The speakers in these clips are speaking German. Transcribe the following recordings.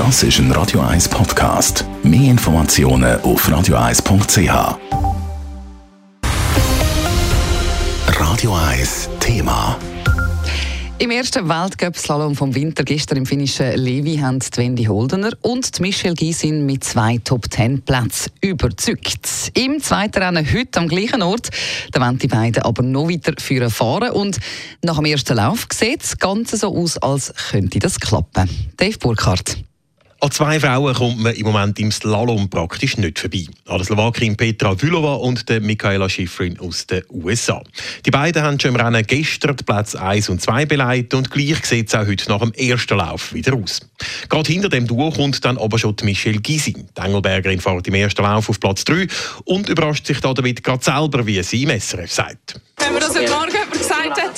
Das ist ein Radio 1 Podcast. Mehr Informationen auf radio1.ch. Radio 1 Thema. Im ersten Weltcup-Slalom vom Winter gestern im finnischen Levi haben die Wendy Holdener und die Michelle Gysin mit zwei Top-10-Plätzen überzeugt. Im zweiten Rennen heute am gleichen Ort, da wollen die beiden aber noch weiter führen fahren und nach dem ersten Lauf sieht das Ganze so aus, als könnte das klappen. Dave Burkhardt. An zwei Frauen kommt man im Moment im Slalom praktisch nicht vorbei. An der Slowakin Petra Vylova und der Michaela Schifrin aus den USA. Die beiden haben schon im Rennen gestern die Plätze 1 und 2 beleidigt und gleich sieht es auch heute nach dem ersten Lauf wieder aus. Gerade hinter dem Duo kommt dann aber schon die Michelle Gysi. Die Engelbergerin fährt im ersten Lauf auf Platz 3 und überrascht sich damit gerade selber, wie sie im SRF sagt. Wenn mir das heute Morgen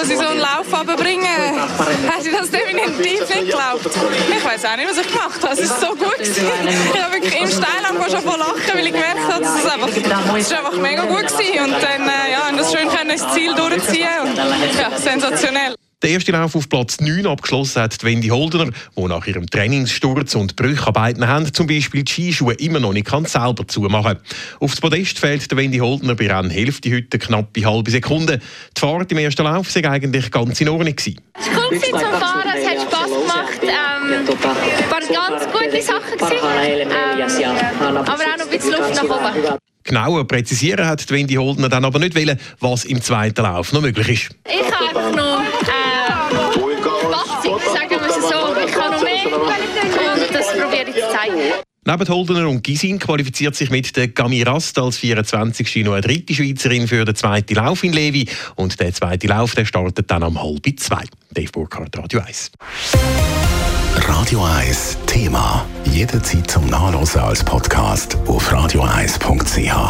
dass ich so einen Lauf bringe, hätte ich das definitiv nicht geglaubt. Ich weiß auch nicht, was ich gemacht habe. Es ist so gut. Ich habe im Steil schon voll lachen, weil ich gemerkt habe, dass es einfach, es ist einfach mega gut war. Und dann, äh, ja, und das schön können, das Ziel durchziehen. Und, ja, sensationell. Der erste Lauf auf Platz 9 abgeschlossen hat Wendy Holdener, die nach ihrem Trainingssturz und beiden Händen zum Beispiel die Skischuhe immer noch nicht kann selber zumachen Auf das Podest fällt der Wendy Holdener bei Rennhälfte heute knapp eine halbe Sekunde. Die Fahrt im ersten Lauf sei eigentlich ganz in Ordnung gewesen. Es ist cool zum Fahren, es hat Spass gemacht. Ähm, war ganz gute Sachen gewesen, ähm, aber auch noch ein bisschen Luft nach oben. Genauer präzisieren hat Wendy Holdener dann aber nicht wollen, was im zweiten Lauf noch möglich ist. Ich habe einfach noch Neben Holdener und Gisin qualifiziert sich mit der Gami Rast als 24. noch eine dritte Schweizerin für den zweiten Lauf in Levi. Und der zweite Lauf der startet dann um halb zwei. Dave Burkhardt, Radio 1. Radio 1 Thema. Jederzeit zum Nachlesen als Podcast auf radio1.ch.